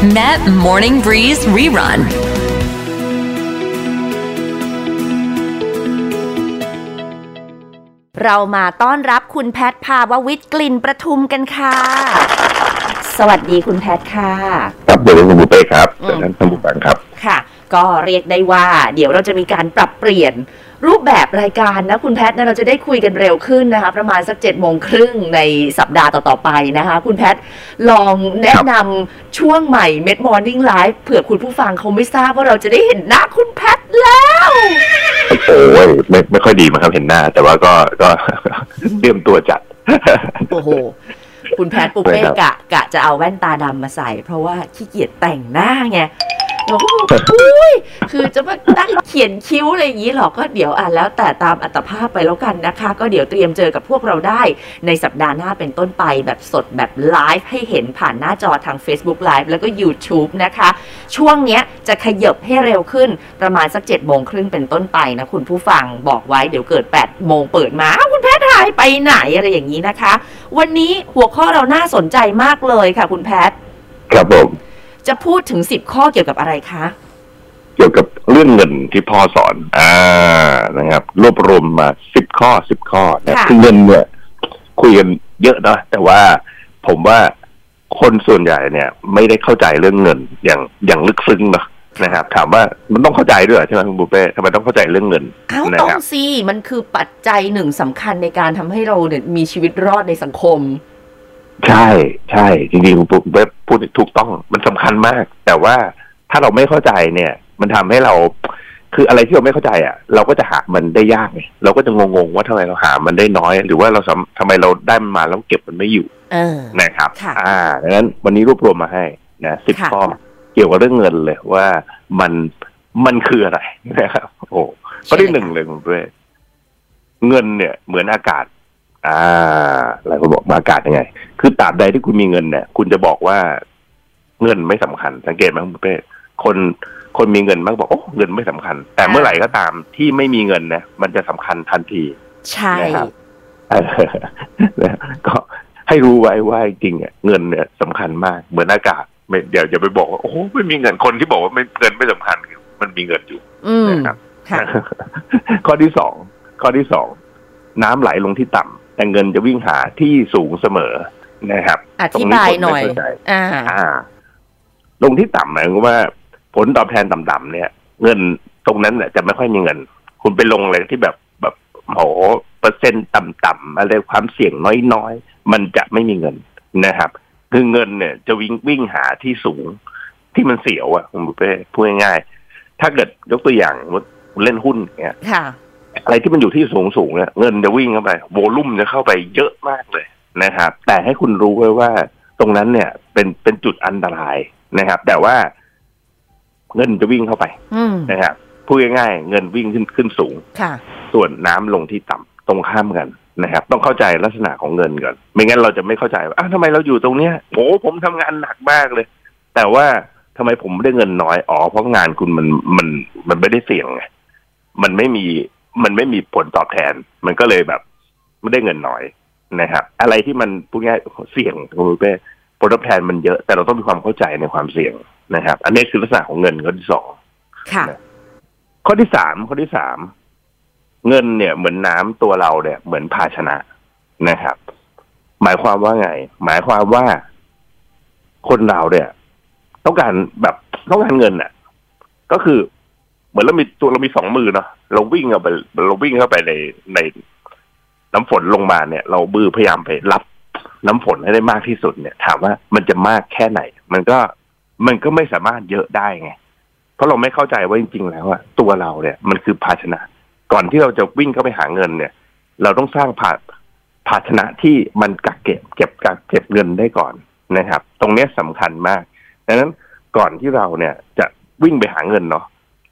Met Morning Breeze Rerun. เรามาต้อนรับคุณแพทย์ภาววิทย์กลิ่นประทุมกันค่ะ สวัสดีคุณแพทย์ค่ะ ครับเดี๋ยวคุณบุเป้ครับอืมจากนั้นท่านผู้ฟังครับ ค่ะ ก็เรียกได้ว่า เดี๋ยวเราจะมีการปรับเปลี่ยนรูปแบบรายการนะคุณแพทย์นะเราจะได้คุยกันเร็วขึ้นนะคะประมาณสักเจ็ดโมงครึ่งในสัปดาห์ต่อ ๆ ไปนะคะ คุณแพทย์ลองแนะนำช่วงใหม่ Med Morning Live เผื่อคุณผู้ฟังเขาไม่ทราบว่าเราจะได้เห็นหน้าคุณแพทย์แล้ว โอ้ยไม่ไม่ค่อยดีมั้งครับเห็นหน้า แต่ว่าก็ก็เตรียมตัวจัด โอ้โห คุณแพทย์ปุเป้ครับกะกะจะเอาแว่นตาดำมาใส่ เพราะว่าขี้เกียจแต่งหน้าไงเราก็ บอกอุ้ยคือจะมาตั้งเขียนคิ้วอะไรอย่างนี้หรอก็เดี๋ยวอะแล้วแต่ตามอัตภาพไปแล้วกันนะคะ ก็เดี๋ยวเตรียมเจอกับพวกเราได้ในสัปดาห์หน้าเป็นต้นไปแบบสดแบบไลฟ์ให้เห็นผ่านหน้าจอทาง Facebook Live แล้วก็ YouTube นะคะ ช่วงเนี้ยจะขยบให้เร็วขึ้นประมาณสัก7จ็ดโมงครึ่งเป็นต้นไปนะคุณผู้ฟังบอกไว้เดี๋ยวเกิด8ปดโมงเปิดมาคุณแพทย์หายไปไหนอะไรอย่างนี้นะคะ วันนี้หัวข้อเราน่าสนใจมากเลยค่ะ คุณแพทย์ครับผม จะพูดถึง10ข้อเกี่ยวกับอะไรคะ เกี่ยวกับเรื่องเงินที่พ่อสอน อ่านะครับ รวบรวมมาสิบข้อสิบข้อนะค่ะคือเงินเนี่ยคุยกันเยอะเนอะแต่ว่าผมว่าคนส่วนใหญ่เนี่ย ไม่ได้เข้าใจเรื่องเงินอย่างอย่างลึกซึ้งเนอะนะครับ ถามว่ามันต้องเข้าใจด้วยเหรอใช่ไหมคุณบุฟเป้ทำไมต้องเข้าใจเรื่องเงินอ้าวนะต้องครับสิมันคือปัจจัยหนึ่งสำคัญในการทำให้เราเนี่ยมีชีวิตรอดในสังคม ใช่ใช่จริงๆคุณปุ๊บเว็บพูดถูกต้องมันสำคัญมาก แต่ว่าถ้าเราไม่เข้าใจเนี่ย มันทำให้เรา คืออะไรที่เราไม่เข้าใจอะ เราก็จะหามันได้ยากไงเราก็จะงงๆว่าทำไมเราหามันได้น้อย หรือว่าเราสำทำไมเราได้มันมาแล้วเก็บมันไม่อยู่เออนะครับค่ะอ่าดังนั้นวันนี้รวบรวมมาให้นะสิบค่ะข้อเกี่ยวกับเรื่องเงินเลยว่ามันมันคืออะไรนะครับโอ้ข้อที่หนึ่งเลยคุณเป้เงินเนี่ยเหมือนอากาศ อ่าหลายคนบอกมาอากาศยังไง คือตราบใดที่คุณมีเงินเนี่ย คุณจะบอกว่าเงินไม่สำคัญ สังเกตไหมคุณเป้คนคนมีเงินมักบอกโอ้เงินไม่สำคัญ แต่เมื่อไหร่ก็ตามที่ไม่มีเงินเนี่ยมันจะสำคัญทันทีใช่นะครับเออนะก็ให้รู้ไว้ว่าจริงๆอะเงินเนี่ยสำคัญมากเหมือนอากาศไม่เดี๋ยวอย่าไปบอกว่าโอ้โหไม่มีเงินคนที่บอกว่าไม่เงินไม่สำคัญมันมีเงินอยู่อืมนะครับค่ะข้อที่สองข้อที่สองน้ำไหลลงที่ต่ำ แต่เงินจะวิ่งหาที่สูงเสมอนะครับอธิบายหน่อยตรงนี้ผมไม่เข้าใจอ่าอ่า ลงที่ต่ำหมายความว่า ผลตอบแทนต่ำๆเนี่ย เงินตรงนั้นเนี่ยจะไม่ค่อยมีเงิน คุณไปลงอะไรที่แบบแบบโหเปอร์เซ็นต์ต่ำๆอะไรความเสี่ยงน้อยๆ มันจะไม่มีเงินนะครับ คือเงินเนี่ย จะวิ่งวิ่งหาที่สูงที่มันเสียวอะคุณบุฟเป้พูดง่ายๆถ้าเกิดยกตัวอย่างว่าเล่นหุ้นอย่างเงี้ยค่ะ อะไรที่มันอยู่ที่สูงสูงๆเนี่ยเงินจะวิ่งเข้าไปโวลุ่มจะเข้าไปเยอะมากเลยนะครับ แต่ให้คุณรู้ไว้ว่าตรงนั้นเนี่ย เป็นเป็นจุดอันตรายนะครับ แต่ว่าเงินจะวิ่งเข้าไปอืมนะครับพูดง่ายๆเงินวิ่งขึ้นขึ้นสูงค่ะส่วนน้ำลงที่ต่ำตรงข้ามกันนะครับ ต้องเข้าใจลักษณะของเงินก่อน ไม่งั้นเราจะไม่เข้าใจว่าอ้าวทำไมเราอยู่ตรงเนี้ยโอ้ผมทำงานหนักมากเลย แต่ว่าทำไมผมไม่ได้เงินน้อยอ๋อเพราะงานคุณมันมันมันไม่ได้เสี่ยงไงมันไม่มี มันไม่มีผลตอบแทน มันก็เลยแบบไม่ได้เงินน้อยนะครับ อะไรที่มันพูดง่ายๆเสี่ยงคุณเป้ผลตอบแทนมันเยอะ แต่เราต้องมีความเข้าใจในความเสี่ยงนะครับ อันนี้คือลักษณะของเงินข้อที่สองค่ะ ข้อที่สามข้อที่สามเงินเนี่ยเหมือนน้ำตัวเราเนี่ย เหมือนภาชนะนะครับ หมายความว่าไง หมายความว่าคนเราเนี่ย ต้องการแบบต้องการเงินอะ ก็คือ เหมือนเรามีตัวเรามีสองมือเนาะ เราวิ่งเข้าไปเราวิ่งเข้าไปในในน้ำฝนลงมาเนี่ย เราบือพยายามไปรับน้ำฝนให้ได้มากที่สุดเนี่ย ถามว่ามันจะมากแค่ไหน มันก็มันก็ไม่สามารถเยอะได้ไง เพราะเราไม่เข้าใจว่าจริง ๆ แล้วอะตัวเราเนี่ย มันคือภาชนะ ก่อนที่เราจะวิ่งเข้าไปหาเงินเนี่ย เราต้องสร้างภาภาชนะที่มันกักเก็บ เก็บกักเก็บเงินได้ก่อนนะครับ ตรงนี้ยสำคัญมากดังนั้นก่อนที่เราเนี่ยจะวิ่งไปหาเงินเนาะ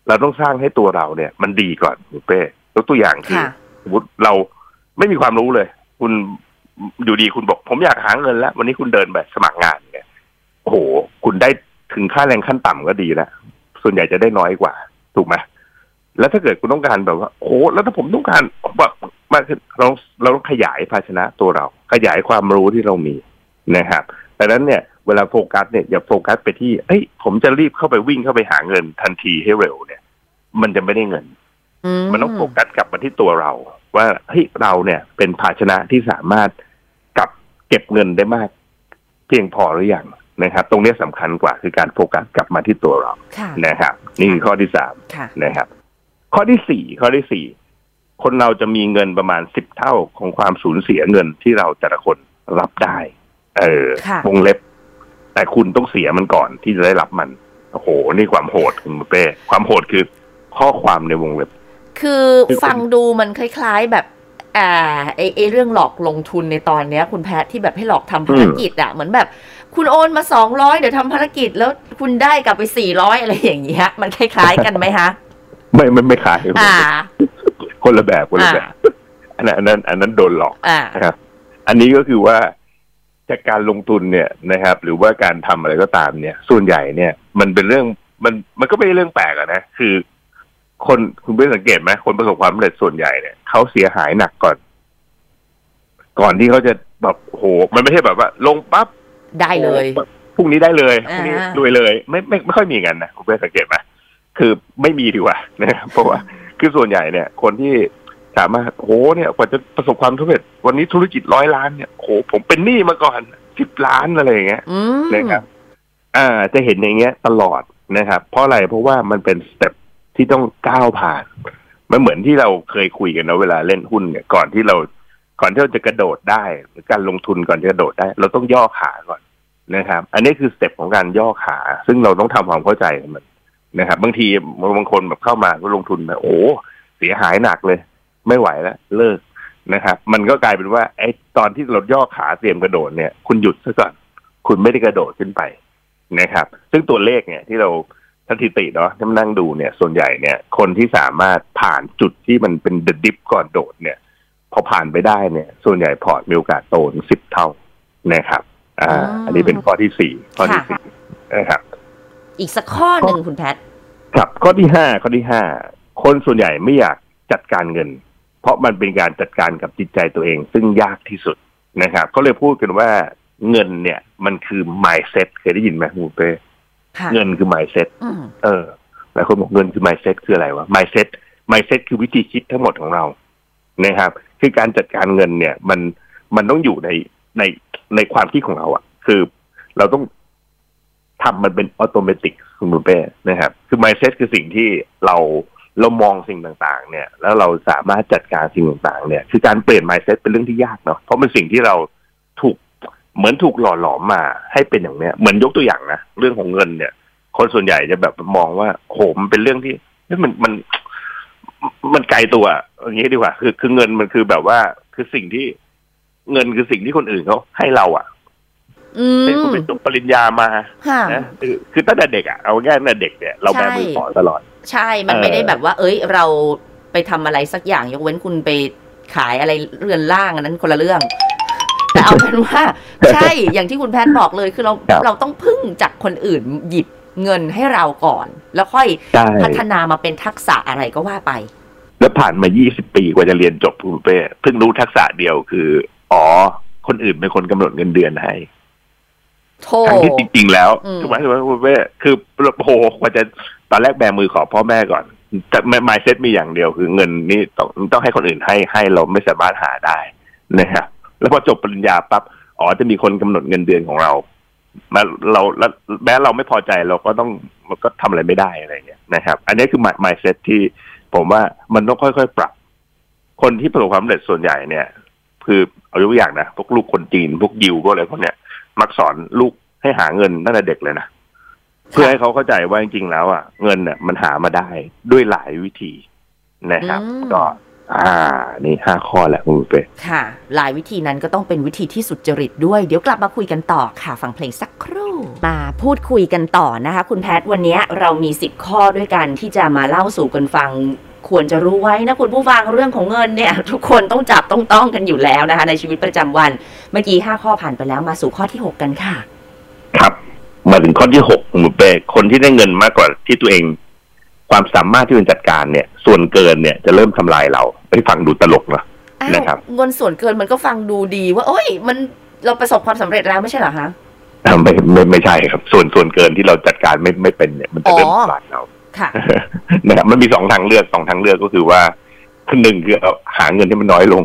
เราต้องสร้างให้ตัวเราเนี่ย มันดีก่อนคุณเป้ยกตัวอย่างคือค่ะสมมติเราไม่มีความรู้เลย คุณอยู่ดีคุณบอก ผมอยากหาเงินแล้ว วันนี้คุณเดินไปสมัครงานเนี่ยโอ้โห คุณได้ถึงค่าแรงขั้นต่ำก็ดีแล้วส่วนใหญ่จะได้น้อยกว่า ถูกไหมแล้วถ้าเกิดคุณต้องการแบบว่าโอ้โหแล้วถ้าผมต้องการแบบมาเราเราต้องขยายภาชนะตัวเรา ขยายความรู้ที่เรามีนะครับ ดังนั้นเนี่ยเวลาโฟกัสเนี่ยอย่าโฟกัสไปที่เอ้ยผมจะรีบเข้าไปวิ่งเข้าไปหาเงินทันทีให้เร็วเนี่ย มันจะไม่ได้เงิน มันต้องโฟกัสกลับมาที่ตัวเรา ว่าเฮ้ยเราเนี่ยเป็นภาชนะที่สามารถกลับเก็บเงินได้มาก เพียงพอหรือยังนะครับ ตรงนี้สำคัญกว่าคือการโฟกัสกลับมาที่ตัวเราค่ะนะครับ นี่คือข้อที่สามค่ะนะครับ ข้อที่สี่ข้อที่สี่คนเราจะมีเงินประมาณสิบเท่าของความสูญเสียเงินที่เราแต่ละคนรับได้ เออค่ะวงเล็บ แต่คุณต้องเสียมันก่อนที่จะได้รับมันโอ้โห นี่ความโหดคุณเป้ความโหดคือข้อความในวงเล็บ คือคือฟังดูมันคล้ายๆแบบอ่าไอไอเรื่องหลอกลงทุนในตอนเนี้ย คุณแพทย์ที่แบบให้หลอกทำภารกิจอะเหมือนแบบ คุณโอนมาสองร้อยเดี๋ยวทำภารกิจแล้วคุณได้กลับไปสี่ร้อยอะไรอย่างเงี้ยมันคล้ายๆกันไหมคะไม่ไม่ไม่ขายอ่า คนละแบบคนละแบบอันนั้นอันนั้นอันนั้นโดนหลอกอ่านะครับอันนี้ก็คือว่า จากการลงทุนเนี่ยนะครับ หรือว่าการทำอะไรก็ตามเนี่ย ส่วนใหญ่เนี่ย มันเป็นเรื่องมันมันก็ไม่ใช่เรื่องแปลกอะนะคือ คนคุณไม่สังเกตไหมคนประสบความสำเร็จส่วนใหญ่เนี่ยเขาเสียหายหนักก่อน ก่อนที่เขาจะแบบโห มันไม่ใช่แบบว่า ลงปั๊บได้เลยพรุ่งนี้ได้เลยอ่าพรุ่งนี้รวยเลย ไม่ไม่ไม่ค่อยมีกันนะคุณเป้สังเกตไหมคือไม่มีดีกว่านะครับเพราะว่าคือส่วนใหญ่เนี่ย คนที่ สามารถโหเนี่ยกว่าจะประสบความสำเร็จวันนี้ธุรกิจร้อยล้านเนี่ยโหผมเป็นหนี้มาก่อนสิบล้านอะไรอย่างเงี้ยอืมนะครับอ่าจะเห็นอย่างเงี้ยตลอดนะครับ เพราะอะไรเพราะว่ามันเป็น step ที่ต้องก้าวผ่านมันเหมือนที่เราเคยคุยกันนะเวลาเล่นหุ้นเนี่ยก่อนที่เราก่อนที่เราจะกระโดดได้หรือการลงทุนก่อนจะกระโดดได้ เราต้องย่อขาก่อนนะครับ อันนี้คือ step ของการย่อขา ซึ่งเราต้องทำความเข้าใจกับมันนะครับ บางทีบางคนแบบเข้ามาก็ลงทุนแบบโอ้เสียหายหนักเลย ไม่ไหวแล้วเลิกนะครับ มันก็กลายเป็นว่าไอ้ตอนที่เราย่อขาเตรียมกระโดดเนี่ย คุณหยุดซะก่อน คุณไม่ได้กระโดดขึ้นไปนะครับ ซึ่งตัวเลขเนี่ยที่เราสถิติเนาะที่มานั่งดูเนี่ย ส่วนใหญ่เนี่ย คนที่สามารถผ่านจุดที่มันเป็นเดดิฟก่อนโดดเนี่ย พอผ่านไปได้เนี่ย ส่วนใหญ่พอร์ตมีโอกาสโตถึงสิบเท่านะครับ อ่า อันนี้เป็นข้อที่สี่ข้อที่สี่นะครับ อีกสักข้อหนึ่งคุณแพทย์ครับข้อที่ห้าข้อที่ห้าคนส่วนใหญ่ไม่อยากจัดการเงิน เพราะมันเป็นการจัดการกับจิตใจตัวเอง ซึ่งยากที่สุดนะครับก็เลยพูดกันว่าเงินเนี่ยมันคือ mindset เคยได้ยินไหมคุณเป้ค่ะเงินคือ mindset อืมเออหลายคนบอกเงินคือ mindset คืออะไรวะ mindset mindset คือวิธีคิดทั้งหมดของเรานะครับ คือการจัดการเงินเนี่ย มันมันต้องอยู่ในในในความคิดของเราอะคือเราต้องทำมันเป็นอัตโนมัติคุณบุญเป้นะครับ คือ mindset คือสิ่งที่เรา เรามองสิ่งต่างๆ เนี่ย แล้วเราสามารถจัดการสิ่งต่างๆ เนี่ย คือการเปลี่ยน mindset เป็นเรื่องที่ยากเนาะเพราะเป็นสิ่งที่เราถูกเหมือนถูกหล่อหลอมมาให้เป็นอย่างเนี้ยเหมือนยกตัวอย่างนะเรื่องของเงินเนี่ย คนส่วนใหญ่จะแบบมองว่าโหมันเป็นเรื่องที่มันมันมันไกลตัวอย่างนี้ดีกว่า คือคือเงินมันคือแบบว่าคือสิ่งที่เงินคือสิ่งที่คนอื่นเขาให้เราอะ เป็นมคุณเป็นจบปริญญามาค่ะนะคือคือตั้งแต่เด็กอะเอาง่ายๆตั้งแต่เด็กเนี่ยเราแบมือขอตลอด ใช่มันเออไม่ได้แบบว่า เอ้ย เราไปทำอะไรสักอย่างยกเว้นคุณไปขายอะไรเรือนล่างอันนั้นคนละเรื่อง แต่เอาเป็นว่า ใช่อย่างที่คุณแพทย์บอกเลยคือเราครับเราต้องพึ่งจากคนอื่นหยิบเงินให้เราก่อน แล้วค่อยใช่พัฒนามาเป็นทักษะอะไรก็ว่าไป แล้วผ่านมา 20 ปีกว่าจะเรียนจบคุณเป้เพิ่งรู้ทักษะเดียวคือ อ๋อ คนอื่นเป็นคนกำหนดเงินเดือนให้โททั้งที่จริงๆแล้วอืมถูกไหมถูกไหมคุณเป้คือโอ้โหกว่าจะตอนแรกแบมือขอพ่อแม่ก่อนแต่มายเซ็ตมีอย่างเดียวคือเงินนี่ต้องต้องให้คนอื่นให้ให้เราไม่สามารถหาได้นะครับแล้วพอจบปริญญาปั๊บอ๋อจะมีคนกำหนดเงินเดือนของเรามาเราแล้วแม้เราไม่พอใจเราก็ต้องมันก็ทำอะไรไม่ได้อะไรเงี้ยนะครับ อันนี้คือ mindset ที่ผมว่ามันต้องค่อยๆปรับ คนที่ประสบความสำเร็จส่วนใหญ่เนี่ย คือเอายกตัวอย่างนะพวกลูกคนจีนพวกยิวพวกอะไรพวกเนี้ย มักสอนลูกให้หาเงินตั้งแต่เด็กเลยนะเพื่อให้เขาเข้าใจว่าจริงๆแล้วอะเงินเนี่ยมันหามาได้ด้วยหลายวิธีนะครับอืมก็อ่า นี่ห้าข้อแหละคุณเป้ค่ะ หลายวิธีนั้นก็ต้องเป็นวิธีที่สุจริตด้วย เดี๋ยวกลับมาคุยกันต่อค่ะ ฟังเพลงสักครู่ มาพูดคุยกันต่อนะคะ คุณแพทย์วันนี้เรามี10ข้อด้วยกันที่จะมาเล่าสู่กันฟัง ควรจะรู้ไว้นะคุณผู้ฟังเรื่องของเงินเนี่ยทุกคนต้องจับต้องต้องกันอยู่แล้วนะคะ ในชีวิตประจำวัน เมื่อกี้5ข้อผ่านไปแล้วมาสู่ข้อที่6กันค่ะ ครับ มาถึงข้อที่หกคุณเป้คนที่ได้เงินมากกว่าที่ตัวเอง ความสามารถที่เป็นจัดการเนี่ย ส่วนเกินเนี่ยจะเริ่มทำลายเราไปฟังดูตลกเนอะอ้าวนะครับเงินส่วนเกินมันก็ฟังดูดี ว่าโอ้ย มันเราประสบความสำเร็จแล้วไม่ใช่เหรอคะอ่าไม่ไม่ไม่ใช่ครับ ส่วนส่วนเกินที่เราจัดการไม่ไม่เป็นเนี่ยมันจะเริ่มอ๋อทำลายเราค่ะ นะครับมันมีสองทางเลือกสองทางเลือกก็คือว่าหนึ่งคือหาเงินให้มันน้อยลง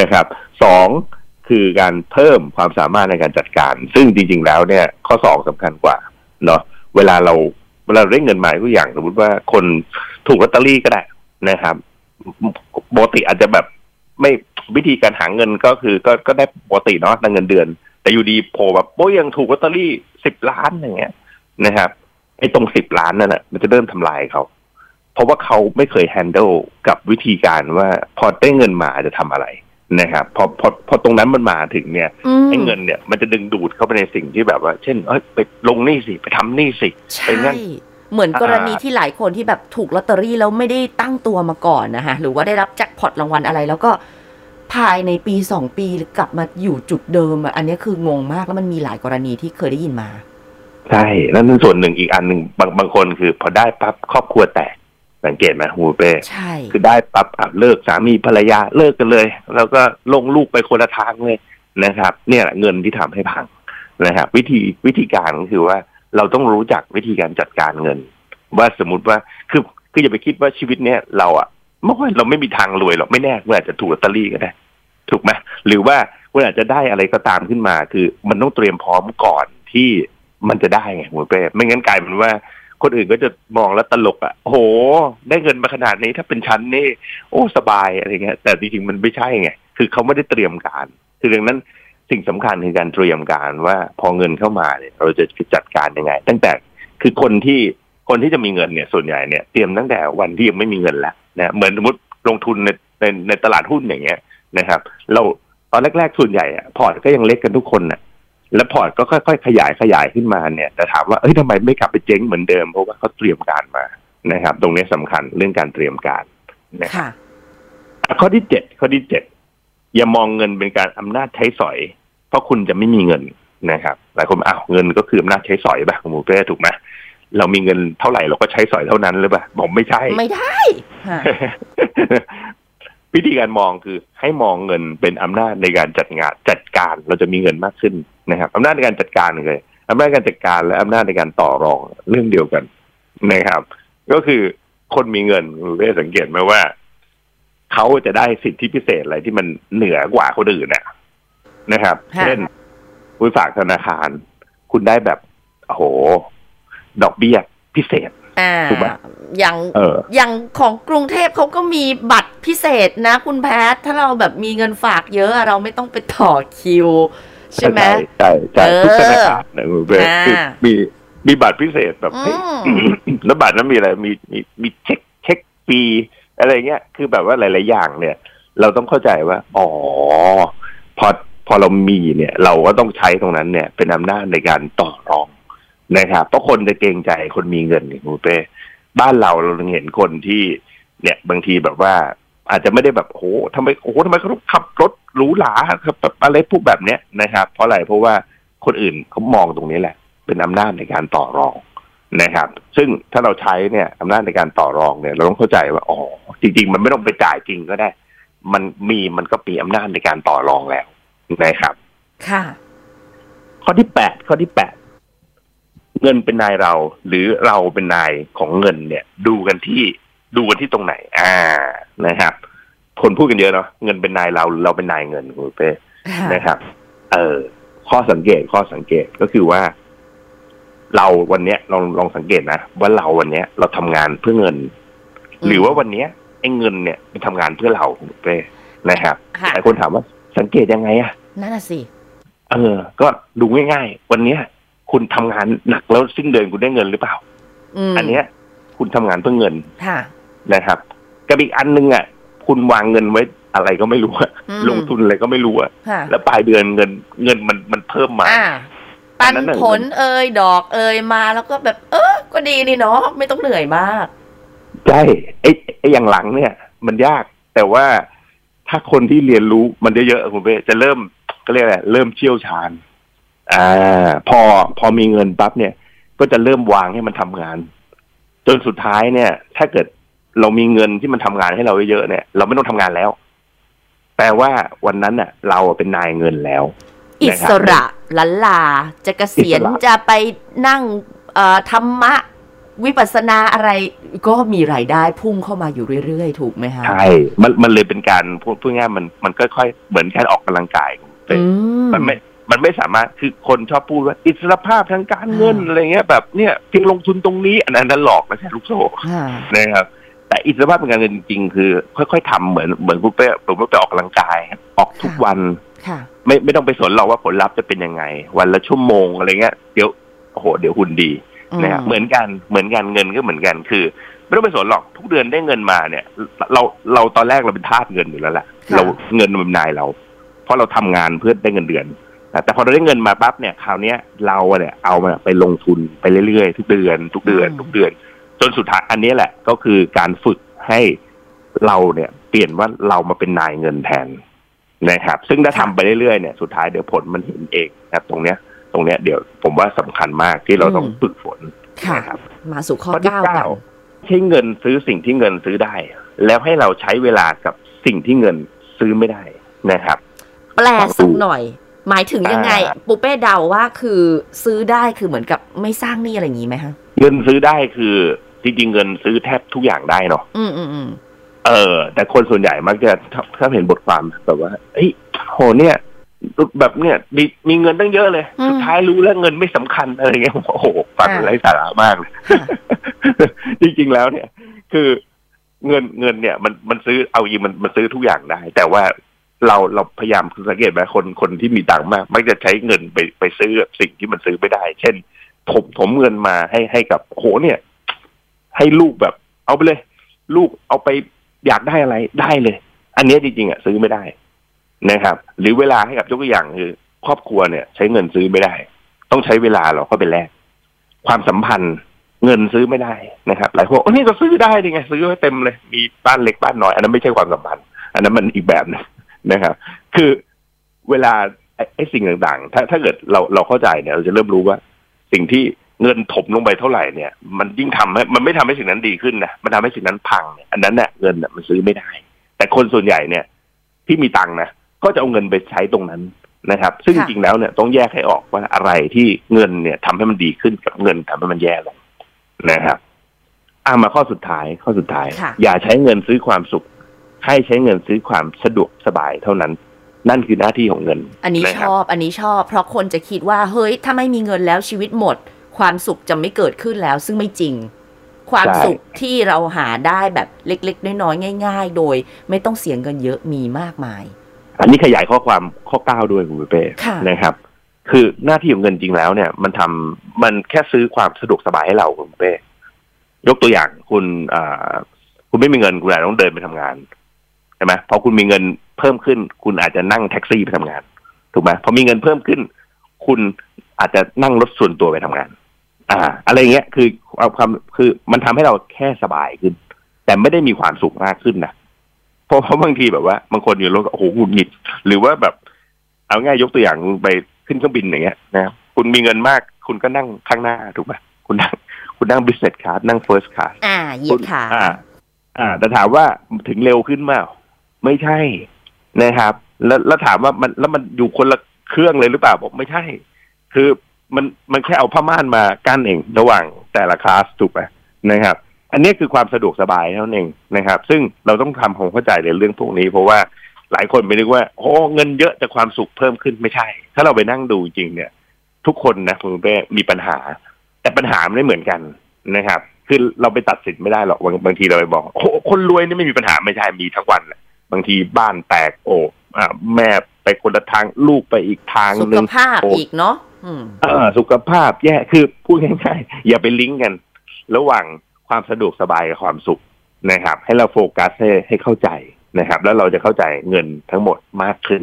นะครับสองคือการเพิ่มความสามารถในการจัดการ ซึ่งจริง ๆ แล้วเนี่ยข้อสองสำคัญกว่าเนาะเวลาเราเวลาเราได้เงินหมาตัวอย่างสมมติว่าคนถูกลอตเตอรี่ก็ได้นะครับปกติอาจจะแบบไม่วิธีการหาเงินก็คือก็ก็ได้ปกติเนาะในเงินเดือน แต่อยู่ดีโผล่แบบโอ้ยยังถูกลอตเตอรี่สิบล้านอย่างเงี้ยนะครับ ไอ้ตรงสิบล้านนั่นแหะมันจะเริ่มทำลายเขา เพราะว่าเขาไม่เคยแฮนด์ลกับวิธีการว่าพอได้เงินมาจะทำอะไรนะครับพอพอพอตรงนั้นมันมาถึงเนี่ยอืมไอ้เงินเนี่ยมันจะดึงดูดเข้าไปในสิ่งที่แบบว่า เช่นเอ้ยไปลงหนี่สิไปทำหนี่สิใช่เป็นงั้นเหมือนกรณีอ่าที่หลายคนที่แบบถูกลอตเตอรี่แล้วไม่ได้ตั้งตัวมาก่อนนะคะหรือว่าได้รับแจ็คพอตรางวัลอะไร แล้วก็ภายในปีสองปีหรือกลับมาอยู่จุดเดิมอะอันนี้คืองงมากแล้วมันมีหลายกรณีที่เคยได้ยินมา ใช่แล้วนั่นส่วนหนึ่งอีกอันหนึ่งบางบางคนคือ พอได้ปั๊บครอบครัวแตกสังเกตไหมฮูเป้ใช่คือได้ปั๊บอะเลิกสามีภรรยาเลิกกันเลย แล้วก็ลงลูกไปคนละทางเลยนะครับ เนี่ยแหละเงินที่ทำให้พังนะครับ วิธีวิธีการก็คือว่าเราต้องรู้จักวิธีการจัดการเงิน ว่าสมมติว่าคือคืออย่าไปคิดว่าชีวิตเนี้ยเราอะไม่ว่าเราไม่มีทางรวยหรอกไม่แน่คุณอาจจะถูกลอตเตอรี่ก็ได้ ถูกไหมหรือว่าคุณอาจจะได้อะไรก็ตามขึ้นมา คือมันต้องเตรียมพร้อมก่อนที่ มันจะได้ไงหมูเป้ไม่งั้นกลายเป็นว่า คนอื่นก็จะมองแล้วตลกอะ่ะโห ได้เงินมาขนาดนี้ถ้าเป็นชั้นนี่ โอ้สบายอะไรเงี้ยแต่จริงๆมันไม่ใช่ไงคือเขาไม่ได้เตรียมการ คือดังนั้นสิ่งสำคัญคือการเตรียมการว่าพอเงินเข้ามาเนี่ย เราจะจัดการยังไง ตั้งแต่คือคนที่คนที่จะมีเงินเนี่ยส่วนใหญ่เนี่ยเตรียมตั้งแต่วันที่ยังไม่มีเงินแล้วนะเหมือนสมมติลงทุนในในในตลาดหุ้นอย่างเงี้ยนะครับ เราตอนแรกๆส่วนใหญ่อะพอร์ตก็ยังเล็กกันทุกคนน่ะ แล้วพอร์ตก็ค่อยๆขยายขยายขึ้นมาเนี่ยแต่ถามว่าเอ้ยทำไมไม่กลับไปเจ๊งเหมือนเดิมเพราะว่าเขาเตรียมการมานะครับ ตรงนี้สำคัญเรื่องการเตรียมการนะครับค่ะข้อที่เจ็ดข้อที่เจ็ดอย่ามองเงินเป็นการอำนาจใช้สอย เพราะคุณจะไม่มีเงินนะครับหลายคนอ้าวเงินก็คืออำนาจใช้สอยป่ะคุณหมูเป้ถูกไหมเรามีเงินเท่าไหร่เราก็ใช้สอยเท่านั้นหรือเปล่าบอกไม่ใช่ไม่ได้ค่ะวิธีการมองคือให้มองเงินเป็นอำนาจในการจัดงานจัดการเราจะมีเงินมากขึ้น นะครับอำนาจในการจัดการเลยอำนาจการจัดการและอำนาจในการต่อรองเรื่องเดียวกันนะครับ ก็คือคนมีเงินคุณได้สังเกตไหมว่าเขาจะได้สิทธิพิเศษอะไรที่มันเหนือกว่าคนอื่นน่ะนะครับค่ะเช่นคุณฝากธนาคาร คุณได้แบบโอ้โหดอกเบี้ยพิเศษอ่าถูกปะอย่างเอออย่างของกรุงเทพเขาก็มีบัตรพิเศษนะ คุณแพทย์ถ้าเราแบบมีเงินฝากเยอะอะเราไม่ต้องไปต่อคิว ใช่ไหมใช่ใช่เออทุกธนาคารนะคุณเป้อ่าคือมีมีบัตรพิเศษแบบเฮ้ยอืมแล้วบัตรนั้นมีอะไรมีมีมีเช็คเช็คปีอะไรเงี้ย คือแบบว่าหลาย ๆ อย่างเนี่ย เราต้องเข้าใจว่า อ๋อ พอพอเรามีเนี่ย เราก็ต้องใช้ตรงนั้นเนี่ย เป็นอำนาจในการต่อรองนะครับเพราะคนจะเกรงใจคนมีเงินเนี่ยคุณเป้บ้านเราเราเห็นคนที่ เนี่ยบางทีแบบว่า อาจจะไม่ได้แบบโอ้โหทำไมโอ้โหทำไมเขาต้องขับรถหรูหราครับแบบอะไรพวกแบบเนี้ยนะครับ เพราะอะไรเพราะว่าคนอื่นเขามองตรงนี้แหละ เป็นอำนาจในการต่อรองนะครับ ซึ่งถ้าเราใช้เนี่ยอำนาจในการต่อรองเนี่ย เราต้องเข้าใจว่าอ๋อจริง ๆ มันไม่ต้องไปจ่ายจริงก็ได้ มันมีมันก็มีอำนาจในการต่อรองแล้วนะครับ ค่ะ ข้อที่แปดข้อที่แปดเงินเป็นนายเรา หรือเราเป็นนายของเงินเนี่ย ดูกันที่ดูกันที่ตรงไหน อ่า นะครับ คนพูดกันเยอะเนาะเงินเป็นนายเราหรือเราเป็นนายเงินคุณเป้นะครับ เออข้อสังเกตข้อสังเกตก็คือว่า เราวันเนี้ยลองลองสังเกตนะว่าเราวันเนี้ย เราทำงานเพื่อเงิน หรือว่าวันเนี้ยไอ้เงินเนี่ยมันทำงานเพื่อเราคุณเป้นะครับค่ะหลายคนถามว่าสังเกตยังไงอะนั่นน่ะสิเออ ก็ดูง่ายๆ วันเนี้ย คุณทำงานหนักแล้วสิ้นเดือนคุณได้เงินหรือเปล่าอืมอันเนี้ย คุณทำงานเพื่อเงินค่ะนะครับ กับอีกอันนึงอะ คุณวางเงินไว้อะไรก็ไม่รู้อะอืมลงทุนอะไรก็ไม่รู้อะค่ะแล้วปลายเดือนเงินเงินมันมันเพิ่มมาอ่าอัปันนนั้นน่ะผลเอ่ยดอกเอ่ยมาแล้วก็แบบ เออก็ดีนี่เนาะไม่ต้องเหนื่อยมากใช่ไอ้ไอ้อย่างหลังเนี่ย มันยากแต่ว่าถ้าคนที่เรียนรู้มันเยอะๆคุณเป้จะเริ่มก็เรียกอะไรเริ่มเชี่ยวชาญ อ่า พอพอมีเงินปั๊บเนี่ย ก็จะเริ่มวางให้มันทำงาน จนสุดท้ายเนี่ย ถ้าเกิด เรามีเงินที่มันทำงานให้เราเยอะๆเนี่ย เราไม่ต้องทำงานแล้ว แปลว่าวันนั้นน่ะ เราเป็นนายเงินแล้ว อินะคสบระลันลา จะเกษียณอิสระจะไปนั่งเอ่อธรรมะวิปัสสนาอะไรก็มีรายได้พุ่งเข้ามาอยู่เรื่อยๆ ถูกไหมคะใช่ มันมันเลยเป็นการพูดพูดง่ายๆมันมันค่อยๆเหมือนการออกกำลังกายอืมมันไม่มันไม่สามารถคือคนชอบพูดว่า อิสรภาพทางการเงินอ่าอะไรเงี้ยแบบเนี่ยเพียงลงทุนตรงนี้อันนั้นนั้นหลอกนะใช่ลูกโซ่ค่ะนะครับ แต่อิสรภาพทางการเงินจริงๆ คือค่อยๆทำเหมือนเหมือนคุณเป้ผมว่าไปออกกำลังกาย ออกทุกค่ะวันค่ะไม่ไม่ต้องไปสนหรอกว่าผลลัพธ์จะเป็นยังไง วันละชั่วโมงอะไรเงี้ยเดี๋ยวโอ้โหเดี๋ยวหุ่นดีนะครับเหมือนกันเหมือนกันเงินก็เหมือนกันคือ ไม่ต้องไปสนหรอกทุกเดือนได้เงินมาเนี่ย เราเราตอนแรกเราเป็นทาสเงินอยู่แล้วแหละค่ะเราเงินมันเป็นนายเรา เพราะเราทำงานเพื่อได้เงินเดือนแต่แต่พอเราได้เงินมาปั๊บเนี่ยคราวเนี้ยเราเนี่ยเอามาไปลงทุนไปเรื่อยๆทุกเดือน ทุกเดือน ทุกเดือน จนสุดท้ายอันนี้แหละก็คือการฝึกให้เราเนี่ย เปลี่ยนว่าเรามาเป็นนายเงินแทนนะครับ ซึ่งถ้าทำไปเรื่อยๆเนี่ยสุดท้ายเดี๋ยวผลมันเห็นเองนะครับ ตรงเนี้ย ตรงเนี้ยเดี๋ยวผมว่าสำคัญมากที่เราต้องฝึกฝนค่ะนะครับ มาสู่ข้อข้อที่เก้าเก้ากันใช้เงินซื้อสิ่งที่เงินซื้อได้ แล้วให้เราใช้เวลากับสิ่งที่เงินซื้อไม่ได้นะครับ แปลสักหน่อย หมายถึงยังไงอ่าปูเป้เดาว่าคือซื้อได้คือเหมือนกับไม่สร้างหนี้อะไรอย่างนี้ไหมคะเงินซื้อได้คือ จริงๆเงินซื้อแทบทุกอย่างได้เนาะอืมอืมอืมเออ แต่คนส่วนใหญ่มักจะถ้าถ้าเห็นบทความแบบว่าเอ้ยโหเนี่ย แบบเนี่ยมีมีเงินตั้งเยอะเลย สุดท้ายรู้แล้วเงินไม่สำคัญอะไรเงี้ยโอ้โหฟังไร้สาระมากเลยค่ะจริงๆแล้วเนี่ย คือเงินเงินเนี่ยมันมันซื้อเอาจริงมันมันซื้อทุกอย่างได้ แต่ว่าเราเราพยายามสังเกตไหมคนคนที่มีตังค์มาก มักจะใช้เงินไปไปซื้อสิ่งที่มันซื้อไม่ได้ เช่นถมถมเงินมาให้ให้กับโหเนี่ย ให้ลูกแบบ เอาไปเลย ลูกเอาไปอยากได้อะไรได้เลย อันนี้จริงๆอะซื้อไม่ได้นะครับ หรือเวลาให้กับยกตัวอย่างคือ ครอบครัวเนี่ย ใช้เงินซื้อไม่ได้ ต้องใช้เวลาเราเข้าไปแลกความสัมพันธ์เงินซื้อไม่ได้นะครับ หลายคนโอ้นี่ก็ซื้อได้ดิไง ซื้อไว้เต็มเลย มีบ้านเล็กบ้านน้อย อันนั้นไม่ใช่ความสัมพันธ์ อันนั้นมันอีกแบบนึงนะครับ คือเวลาไอ้สิ่งต่างๆ ถ้าถ้าเกิดเราเราเข้าใจเนี่ย เราจะเริ่มรู้ว่า สิ่งที่ เงินถมลงไปเท่าไหร่เนี่ย มันยิ่งทำให้มันไม่ทำให้สิ่งนั้นดีขึ้นนะมันทำให้สิ่งนั้นพังเนี่ยอันนั้นเนี่ยเงินน่ะมันซื้อไม่ได้ แต่คนส่วนใหญ่เนี่ย ที่มีตังค์นะก็จะเอาเงินไปใช้ตรงนั้นนะครับ ซึ่งจค่ะริงๆแล้วเนี่ยต้องแยกให้ออกว่าอะไรที่เงินเนี่ยทำให้มันดีขึ้นกับเงินทำให้มันแย่ลงนะครับอ่ามาข้อสุดท้ายข้อสุดท้ายค่ะอย่าใช้เงินซื้อความสุข ให้ใช้เงินซื้อความสะดวกสบายเท่านั้นนั่นคือหน้าที่ของเงิน อันนี้ะชครับอบ อันนี้ชอบ เพราะคนจะคิดว่า เฮ้ย ถ้าไม่มีเงินแล้วชีวิตหมด ความสุขจะไม่เกิดขึ้นแล้ว ซึ่งไม่จริง ความใช่สุขที่เราหาได้แบบเล็ก ๆ น้อยๆง่าย ๆ โดย ไม่ต้องเสียเงินเยอะมีมากมาย อันนี้ขยายข้อความข้อเก้าด้วยคุณเป้ค่ะนะครับ คือหน้าที่ของเงินจริงแล้วเนี่ย มันทำมันแค่ซื้อความสะดวกสบายให้เราคุณเป้ยกตัวอย่างคุณอ่าคุณไม่มีเงินคุณอาจจะต้องเดินไปทำงานใช่ไหมพอคุณมีเงินเพิ่มขึ้น คุณอาจจะนั่งแท็กซี่ไปทำงาน ถูกไหมพอมีเงินเพิ่มขึ้น คุณอาจจะนั่งรถส่วนตัวไปทำงาน อ่า อะไรเงี้ยคือเอาความคือมันทำให้เราแค่สบายขึ้น แต่ไม่ได้มีความสุขมากขึ้นนะเพราะเพราะบางทีแบบว่าบางคนอยู่รถก็โอ้โหหงุดหงิด หรือว่าแบบ เอาง่ายยกตัวอย่างคุณไปขึ้นเครื่องบินอย่างเงี้ยนะครับคุณมีเงินมาก คุณก็นั่งข้างหน้าถูกไหมคุณนั่งคุณนั่ง business class นั่ง first class อ่าเหยียดขาอ่า อ่า แต่ถามว่าถึงเร็วขึ้นเปล่าไม่ใช่นะครับ แล้วแล้วถามว่ามันแล้วมันอยู่คนละเครื่องเลยหรือเปล่าบอกไม่ใช่ คือ มันมันแค่เอาผ้าม่านมากั้นเองระหว่างแต่ละคลาสถูกไหมนะครับ อันนี้คือความสะดวกสบายเท่านั้นเองนะครับ ซึ่งเราต้องทำความเข้าใจในเรื่องพวกนี้ เพราะว่าหลายคนไปนึกว่าโอ้เงินเยอะแต่ความสุขเพิ่มขึ้นไม่ใช่ ถ้าเราไปนั่งดูจริงเนี่ย ทุกคนนะคุณเป้มีปัญหา แต่ปัญหาไม่เหมือนกันนะครับ คือเราไปตัดสินไม่ได้หรอกบางบางทีเราไปบอกโอ้คนรวยนี่ไม่มีปัญหาไม่ใช่มีทั้งวันแหละบางทีบ้านแตกโอ้แม่ไปคนละทางลูกไปอีกทางสุหขนึ่งภาพอีกเนาะ สุขภาพแย่คือพูดง่ายๆอย่าไปลิงก์กัน ระหว่างความสะดวกสบายกับความสุขนะครับ ให้เราโฟกัสให้ให้เข้าใจนะครับ แล้วเราจะเข้าใจเงินทั้งหมดมากขึ้น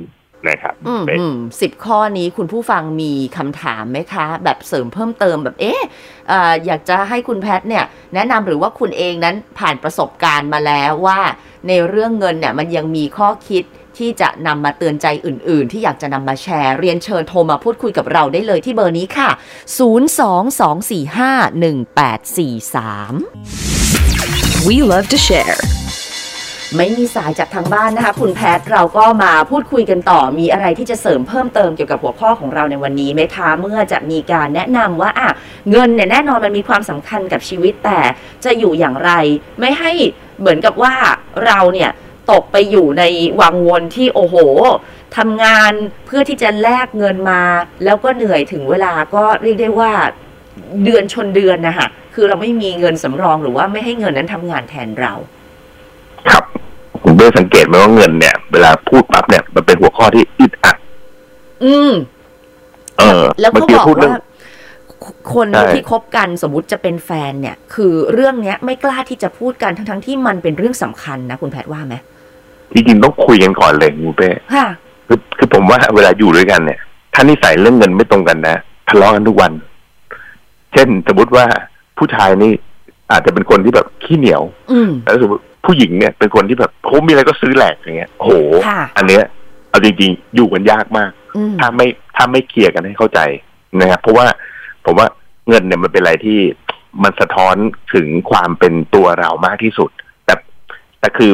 นะครับอืมเป็นอืมสิบข้อนี้คุณผู้ฟังมีคำถามไหมคะ แบบเสริมเพิ่มเติมแบบเอ๊ะเอ่ออยากจะให้คุณแพทย์เนี่ย แนะนำหรือว่าคุณเองนั้นผ่านประสบการณ์มาแล้วว่า ในเรื่องเงินเนี่ยมันยังมีข้อคิด ที่จะนำมาเตือนใจอื่น ๆ ที่อยากจะนำมาแชร์ เรียนเชิญโทรมาพูดคุยกับเราได้เลยที่เบอร์นี้ค่ะ 022451843 We love to share. ไม่มีสายจากทางบ้านนะคะ คุณแพทย์เราก็มาพูดคุยกันต่อมีอะไรที่จะเสริมเพิ่มเติมเกี่ยวกับหัวข้อของเราในวันนี้ไหมคะเมื่อจะมีการแนะนำว่าอะเงินเนี่ยแน่นอนมันมีความสำคัญกับชีวิตแต่จะอยู่อย่างไร ไม่ให้เหมือนกับว่าเราเนี่ย ตกไปอยู่ในวังวนที่โอ้โหทำงานเพื่อที่จะแลกเงินมา แล้วก็เหนื่อยถึงเวลาก็เรียกได้ว่าเดือนชนเดือนนะคะคือเราไม่มีเงินสำรองหรือว่าไม่ให้เงินนั้นทำงานแทนเรา ครับผมได้สังเกตไหมว่าเงินเนี่ย เวลาพูดปั๊บเนี่ยมันเป็นหัวข้อที่อึดอัดอืม เออ แล้วเมื่ก็กี้บอกพูดเรื่องว่าคนใช่ที่คบกันสมมติจะเป็นแฟนเนี่ย คือเรื่องเนี้ยไม่กล้าที่จะพูดกันทั้งๆที่มันเป็นเรื่องสำคัญนะคุณแพทย์ว่าไหม จริงๆต้องคุยกันก่อนเลยคุณเป้ค่ะคือคือผมว่าเวลาอยู่ด้วยกันเนี่ย ถ้านิสัยเรื่องเงินไม่ตรงกันนะทะเลาะกันทุกวัน เช่นสมมติว่าผู้ชายนี่อาจจะเป็นคนที่แบบขี้เหนียว อืมแล้วสมมติผู้หญิงเนี่ย เป็นคนที่แบบโอ้มีอะไรก็ซื้อแหลกอย่างเงี้ยโอ้โหค่ะอันเนี้ย เอาจริงๆ อยู่กันยากมากอืมถ้าไม่ถ้าไม่เคลียร์กันให้เข้าใจนะครับเพราะว่าผมว่าเงินเนี่ยมันเป็นอะไรที่มันสะท้อนถึงความเป็นตัวเรามากที่สุด แต่แต่คือ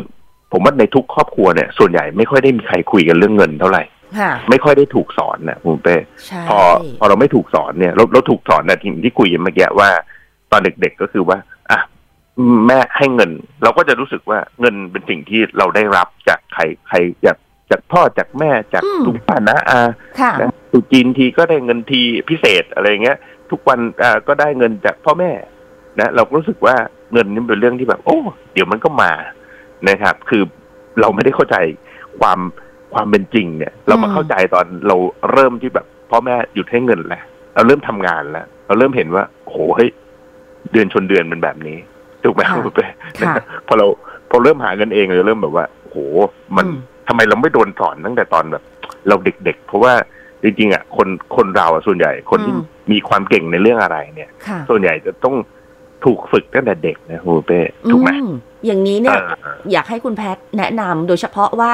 ผมว่าในทุกครอบครัวเนี่ยส่วนใหญ่ไม่ค่อยได้มีใครคุยกันเรื่องเงินเท่าไหร่ค่ะไม่ค่อยได้ถูกสอนนะคุณเป้ใช่พอพอเราไม่ถูกสอนเนี่ยเราเราถูกสอนนะที่ที่คุยกันเมื่อกี้ว่า ตอนเด็กๆก็คือว่าอะแม่ให้เงิน เราก็จะรู้สึกว่าเงินเป็นสิ่งที่เราได้รับจากใครใครจากจากพ่อจากแม่จากลุงป้านะอาค่ะนะตรุษจีนทีก็ได้เงินทีพิเศษอะไรเงี้ย ทุกวันอ่าก็ได้เงินจากพ่อแม่ นะ เราก็รู้สึกว่าเงินนี่เป็นเรื่องที่แบบ โอ้ เดี๋ยวมันก็มา นะครับ คือเราไม่ได้เข้าใจความความเป็นจริงเนี่ย เรามาอืมเข้าใจตอนเราเริ่มที่แบบพ่อแม่หยุดให้เงินแล้วเราเริ่มทำงานแล้ว เราเริ่มเห็นว่าโอ้โหเฮ้ยเดือนชนเดือนเป็นแบบนี้ถูกไหมค่ะคุณเป้ค่ะพอเราพอเริ่มหาเงินเองเราเริ่มแบบว่าโอ้โหมันอืมทำไมเราไม่โดนสอนตั้งแต่ตอนแบบ เราเด็ก ๆ เพราะว่าจริงๆอะคนคนเราอะส่วนใหญ่คนที่อืมมีความเก่งในเรื่องอะไรเนี่ยค่ะส่วนใหญ่จะต้องถูกฝึกตั้งแต่เด็กนะคุณเป้ถูกไหม อืมอย่างนี้เนี่ยอ่าอยากให้คุณแพทย์แนะนำโดยเฉพาะว่า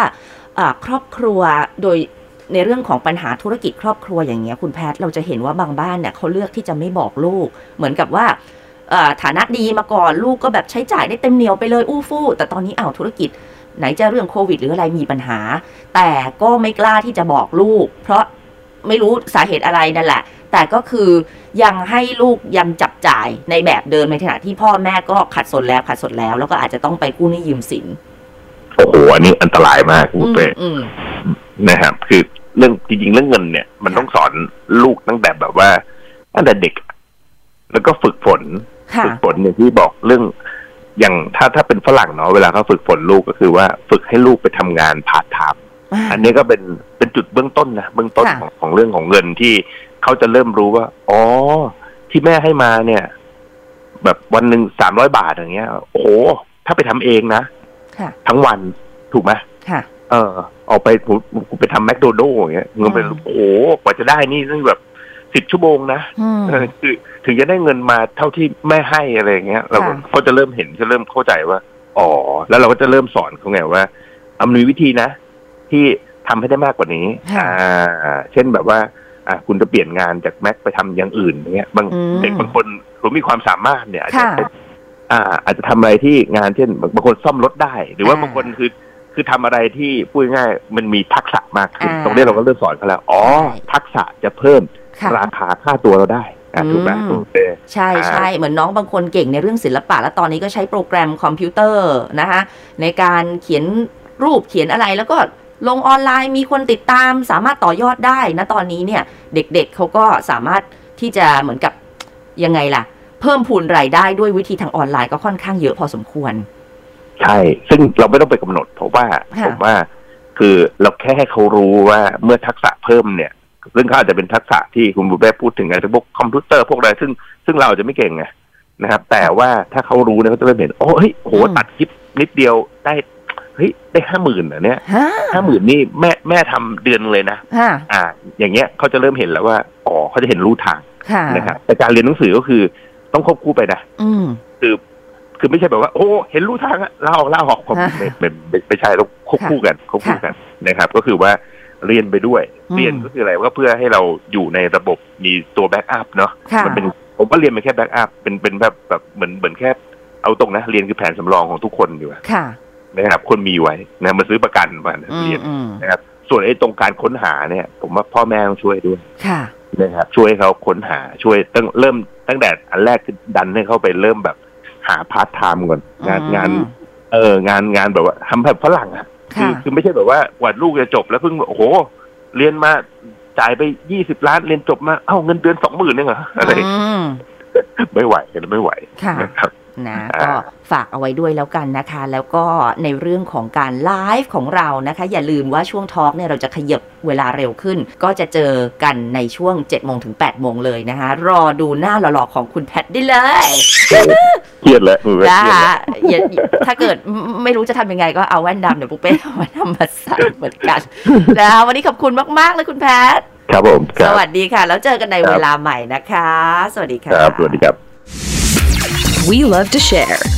อ่าครอบครัวโดยในเรื่องของปัญหาธุรกิจครอบครัวอย่างเงี้ยคุณแพทย์เราจะเห็นว่าบางบ้านเนี่ยเขาเลือกที่จะไม่บอกลูก เหมือนกับว่าอ่าฐานะดีมาก่อนลูกก็แบบใช้จ่ายได้เต็มเหนียวไปเลยอู้ฟู่แต่ตอนนี้อ้าวธุรกิจไหนจะเรื่องโควิดหรืออะไรมีปัญหา แต่ก็ไม่กล้าที่จะบอกลูก เพราะ ไม่รู้สาเหตุอะไรนั่นแหละ แต่ก็คือยังให้ลูกยังจับจ่ายในแบบเดิมในขณะที่พ่อแม่ก็ขัดสนแล้วขัดสนแล้ว แล้วก็อาจจะต้องไปกู้หนี้ยืมสินโอ้โหอันนี้อันตรายมากคุณเป้อืมนะครับ คือเรื่องจริง ๆ เรื่องเงินเนี่ย มันค่ะต้องสอนลูกตั้งแต่แบบว่าตั้งแต่เด็ก แล้วก็ฝึกฝนค่ะฝึกฝนอย่างที่บอกเรื่องอย่างถ้าถ้าเป็นฝรั่งเนาะเวลาเขาฝึกฝนลูกก็คือว่า ฝึกให้ลูกไปทำงานพาร์ทไทม์ อันนี้ก็เป็นเป็นจุดเบื้องต้นนะเบื้องต้นค่ะของของเรื่องของเงินที่เขาจะเริ่มรู้ว่า อ๋อ ที่แม่ให้มาเนี่ย แบบวันหนึ่งสามร้อยบาทอย่างเงี้ย โอ้โหถ้าไปทำเองนะค่ะทั้งวันถูกไหมค่ะเออ ออกไปผมผมไปทำแมคโดนัลล์อย่างเงี้ยเงินเป็นอืมโอ้โหกว่าจะได้นี่นั่นแบบสิบชั่วโมงนะอืมเออคือถึงจะได้เงินมาเท่าที่แม่ให้อะไรอย่างเงี้ย เราก็ค่ะเขาจะเริ่มเห็นจะเริ่มเข้าใจว่า อ๋อ แล้วเราก็จะเริ่มสอนเขาไงว่าอำนวยวิธีนะ ที่ทำให้ได้มากกว่านี้ค่ะอ่า เช่นแบบว่า อ่า คุณจะเปลี่ยนงานจากแม็กไปทำอย่างอื่นอย่างเงี้ย บางอืมเด็กบางคนเขามีความสามารถเนี่ยอาจจะค่ะเป็นอ่า อาจจะทำอะไรที่งานเช่นบางบางคนซ่อมรถได้ หรือว่าอ่าบางคนคือ คือทำอะไรที่พูดง่ายๆมันมีทักษะมากขึ้นอ่าตรงนี้เราก็เริ่มสอนเขาแล้ว อ๋อใช่ทักษะจะเพิ่มค่ะราคาค่าตัวเราได้อะถูกไหมอืมถูกเป้ใช่ใช่เหมือนน้องบางคนเก่งในเรื่องศิลปะ แล้วตอนนี้ก็ใช้โปรแกรมคอมพิวเตอร์นะคะในการเขียนรูปเขียนอะไรแล้วก็ ลงออนไลน์มีคนติดตามสามารถต่อยอดได้นะตอนนี้เนี่ย เด็กๆเขาก็สามารถที่จะเหมือนกับยังไงล่ะ เพิ่มพูนรายได้ด้วยวิธีทางออนไลน์ก็ค่อนข้างเยอะพอสมควร ใช่ ซึ่งเราไม่ต้องไปกำหนด เพราะว่าค่ะผมว่าคือเราแค่ให้เขารู้ว่าเมื่อทักษะเพิ่มเนี่ย ซึ่งเขาอาจจะเป็นทักษะที่คุณบุญแม่พูดถึงอะไรพวกคอมพิวเตอร์พวกอะไรซึ่งซึ่งเราอาจจะไม่เก่งไงนะครับ แต่ว่าถ้าเขารู้เนี่ยเขาจะเริ่มเห็นโอ้เฮ้ยโหอืมตัดคลิปนิดเดียวได้เฮ้ย ได้ห้าหมื่นเหรอเนี่ยฮะห้าหมื่นนี่แม่แม่ทำเดือนเลยนะฮะอ่า อย่างเงี้ยเขาจะเริ่มเห็นแล้วว่าอ๋อเขาจะเห็นรู้ทางค่ะนะครับแต่การเรียนหนังสือก็คือต้องควบคู่ไปนะอืมคือคือไม่ใช่แบบว่า โอ้ เห็นรู้ทางอะเล่าเล่าออกความฮะไม่ไม่ไม่ไม่ใช่ต้องควบคู่กันควบคู่ค่ะกันนะครับ ก็คือว่าเรียนไปด้วยอืมเรียนก็คืออะไรก็เพื่อให้เราอยู่ในระบบมีตัว backup เนาะค่ะมันเป็นผมก็เรียนไปแค่ backup เป็นเป็นแบบแบบเหมือนเหมือนแค่เอาตรงนะ เรียนคือแผนสำรองของทุกคนอยู่อะค่ะ นะครับคนมีไว้นะมาซื้อประกันมาอืมเรียนอืมนะครับ ส่วนไอ้ตรงการค้นหาเนี่ย ผมว่าพ่อแม่ต้องช่วยด้วยค่ะนะครับช่วยให้เขาค้นหาช่วยตั้งเริ่มตั้งแต่อันแรกคือดันให้เขาไปเริ่มแบบหาพาร์ทไทม์ก่อนงานอืมงาน เอองานงานแบบว่าทำแบบฝรั่งอะคืค่ะคือไม่ใช่แบบว่ากว่าลูกจะจบแล้วเพิ่งโอ้โห เรียนมาจ่ายไปยี่สิบล้านเรียนจบมา เอ้าเงินเดือนสองหมื่นเองเหรออะไรอืมไม่ไหวกันไม่ไหวค่ะนะครับ นะอ่าก็ฝากเอาไว้ด้วยแล้วกันนะคะ แล้วก็ในเรื่องของการไลฟ์ของเรานะคะ อย่าลืมว่าช่วงทอล์กเนี่ยเราจะขยับเวลาเร็วขึ้น ก็จะเจอกันในช่วง7จ็ดโมงถึง8ปดโมงเลยนะคะ รอดูหน้าหล่อๆของคุณแพทได้เลยเครียดแล้วมือนะเครียดคะแล้วอย่าถ้าเกิดไม่ไม่รู้จะทำยังไงก็เอาแว่นดำเดี๋ยวปุ๊กเป้เอาแว่นดำมาใส่เหมือนกันนะคะวันนี้ขอบคุณมากๆเลยคุณแพทครับผมคสรับวัสดีค่ะ แล้วเจอกันในครับเวลาใหม่นะคะ สวัสดีค่ะครับสวัสดีครับ We love to share.